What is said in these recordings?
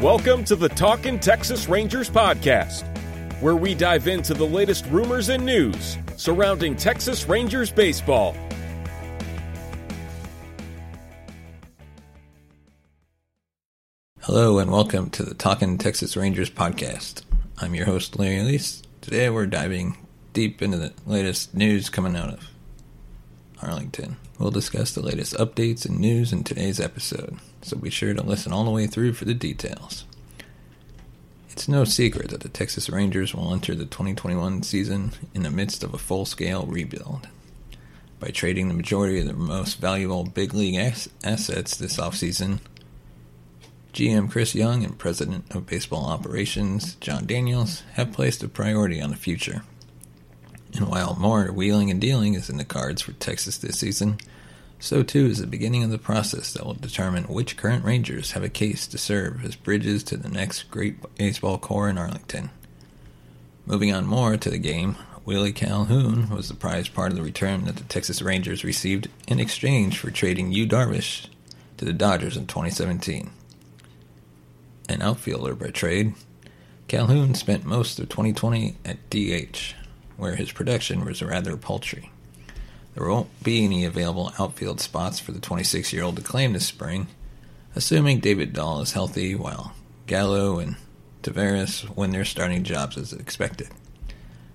Welcome to the Talkin' Texas Rangers podcast, where we dive into the latest rumors and news surrounding Texas Rangers baseball. Hello and welcome to the Talkin' Texas Rangers podcast. I'm your host, Larry Elise. Today we're diving deep into the latest news coming out of Arlington. We'll discuss the latest updates and news in today's episode, so be sure to listen all the way through for the details. It's no secret that the Texas Rangers will enter the 2021 season in the midst of a full scale rebuild. By trading the majority of their most valuable big league ass- assets this offseason, GM Chris Young and President of Baseball Operations Jon Daniels have placed a priority on the future. And while more wheeling and dealing is in the cards for Texas this season, so too is the beginning of the process that will determine which current Rangers have a case to serve as bridges to the next great baseball core in Arlington. Moving on more to the game, Willie Calhoun was the prized part of the return that the Texas Rangers received in exchange for trading Yu Darvish to the Dodgers in 2017. An outfielder by trade, Calhoun spent most of 2020 at DH, where his production was rather paltry. There won't be any available outfield spots for the 26 year old to claim this spring, assuming David Dahl is healthy while Gallo and Taveras win their starting jobs as expected.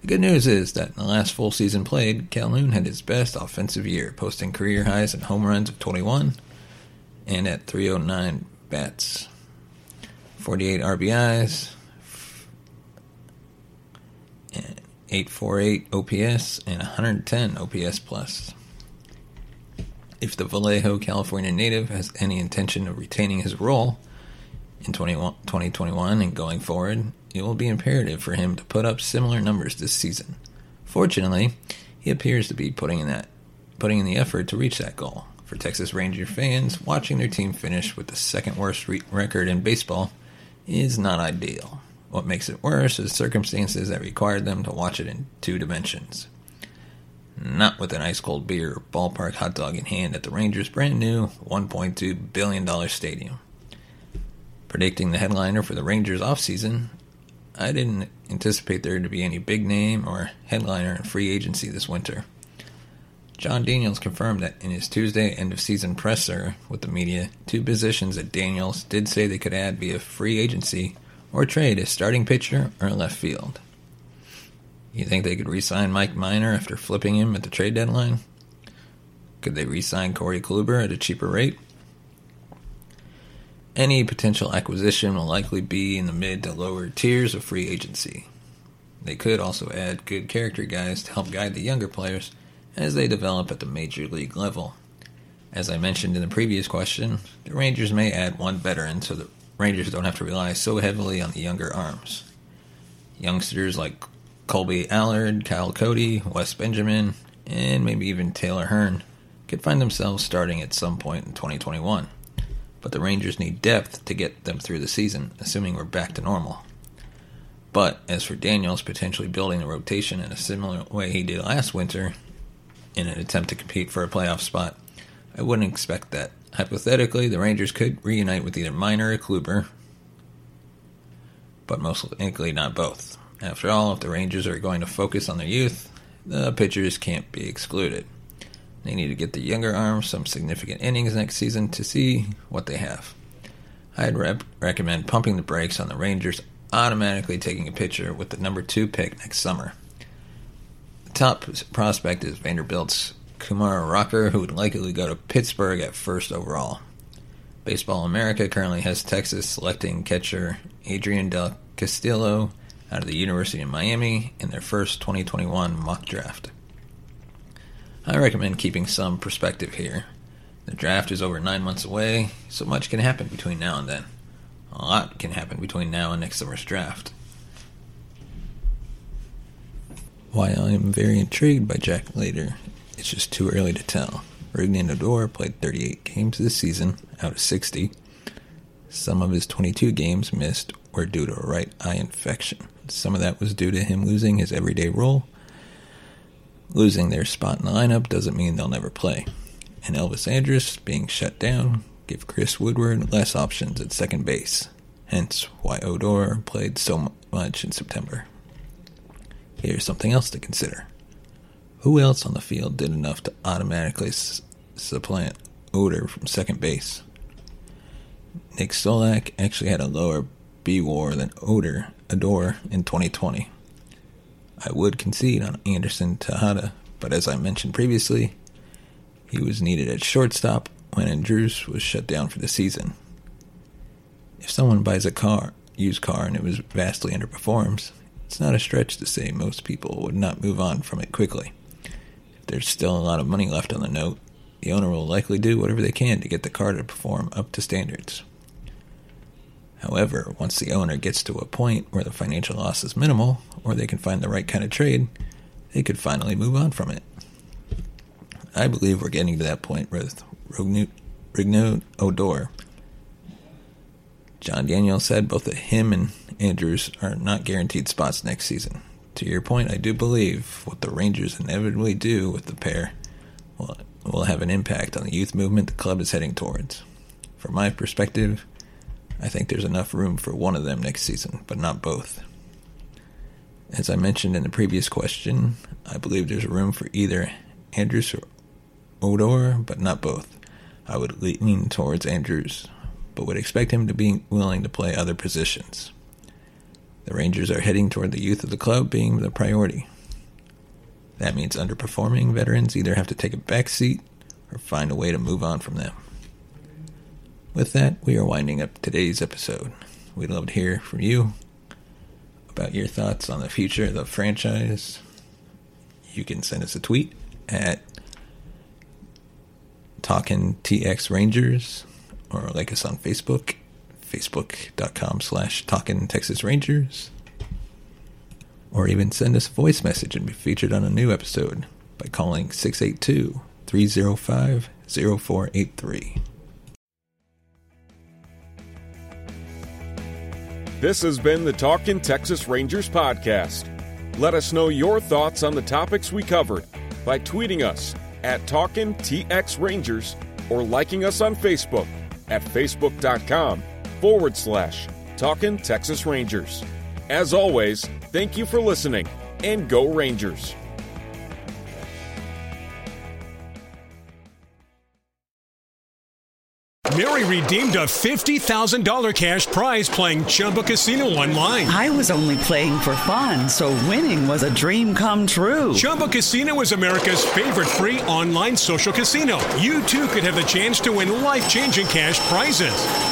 The good news is that in the last full season played, Calhoun had his best offensive year, posting career highs in home runs of 21 and at 309 bats, 48 RBIs, 848 OPS, and 110 OPS plus. If the Vallejo, California native has any intention of retaining his role in 2021 and going forward, it will be imperative for him to put up similar numbers this season. Fortunately, he appears to be putting in that putting in the effort to reach that goal. For Texas Ranger fans, watching their team finish with the second worst re- record in baseball is not ideal. What makes it worse is circumstances that required them to watch it in two dimensions. Not with an ice cold beer ballpark hot dog in hand at the Rangers' brand new $1.2 billion stadium. Predicting the headliner for the Rangers offseason, I didn't anticipate there to be any big name or headliner in free agency this winter. Jon Daniels confirmed that in his Tuesday end of season presser with the media, two positions that Daniels did say they could add via free agency or trade a starting pitcher or left field. You think they could re sign Mike Minor after flipping him at the trade deadline? Could they re sign Corey Kluber at a cheaper rate? Any potential acquisition will likely be in the mid to lower tiers of free agency. They could also add good character guys to help guide the younger players as they develop at the major league level. As I mentioned in the previous question, the Rangers may add one veteran so the Rangers don't have to rely so heavily on the younger arms. Youngsters like Kolby Allard, Kyle Cody, Wes Benjamin, and maybe even Taylor Hearn could find themselves starting at some point in 2021. But the Rangers need depth to get them through the season, assuming we're back to normal. But as for Daniels potentially building the rotation in a similar way he did last winter, in an attempt to compete for a playoff spot, I wouldn't expect that. Hypothetically, the Rangers could reunite with either Minor or Kluber, but most likely not both. After all, if the Rangers are going to focus on their youth, the pitchers can't be excluded. They need to get the younger arms some significant innings next season to see what they have. I'd rep- recommend pumping the brakes on the Rangers automatically taking a pitcher with the number two pick next summer. The top prospect is Vanderbilt's Kumar Rocker, who would likely go to Pittsburgh at first overall. Baseball America currently has Texas selecting catcher Adrian Del Castillo out of the University of Miami in their first 2021 mock draft. I recommend keeping some perspective here. The draft is over nine months away, so much can happen between now and then. A lot can happen between now and next summer's draft. While I am very intrigued by Jack Leiter, it's just too early to tell. Rougned Odor played 38 games this season out of 60. Some of his 22 games missed were due to a right eye infection. Some of that was due to him losing his everyday role. Losing their spot in the lineup doesn't mean they'll never play. And Elvis Andrus being shut down give Chris Woodward less options at second base, hence why Odor played so much in September. Here's something else to consider. Who else on the field did enough to automatically s- supplant Odor from second base? Nick Solak actually had a lower B WAR than Odor Odor in 2020. I would concede on Anderson Tejeda, but as I mentioned previously, he was needed at shortstop when Andrus was shut down for the season. If someone buys a car, used car, and it was vastly underperforms, it's not a stretch to say most people would not move on from it quickly. There's still a lot of money left on the note, the owner will likely do whatever they can to get the car to perform up to standards. However, once the owner gets to a point where the financial loss is minimal, or they can find the right kind of trade, they could finally move on from it. I believe we're getting to that point with Rougned Odor. Jon Daniels said both that him and Andrus are not guaranteed spots next season. To your point, I do believe what the Rangers inevitably do with the pair will, will have an impact on the youth movement the club is heading towards. From my perspective, I think there's enough room for one of them next season, but not both. As I mentioned in the previous question, I believe there's room for either Andrus or Odor, but not both. I would lean towards Andrus, but would expect him to be willing to play other positions. The Rangers are heading toward the youth of the club being the priority. That means underperforming veterans either have to take a back seat or find a way to move on from them. With that, we are winding up today's episode. We'd love to hear from you about your thoughts on the future of the franchise. You can send us a tweet at Talking TX Rangers or like us on Facebook, facebook.com slash Talking Texas Rangers. Or even send us a voice message and be featured on a new episode by calling 682 305 0483. This has been the Talkin' Texas Rangers podcast. Let us know your thoughts on the topics we covered by tweeting us at Talkin' TX Rangers or liking us on Facebook at facebook.com forward slash Talkin' Texas Rangers. As always, thank you for listening and go Rangers. Mary redeemed a $50,000 cash prize playing Chumba Casino online. I was only playing for fun, so winning was a dream come true. Chumba Casino is America's favorite free online social casino. You too could have the chance to win life changing cash prizes.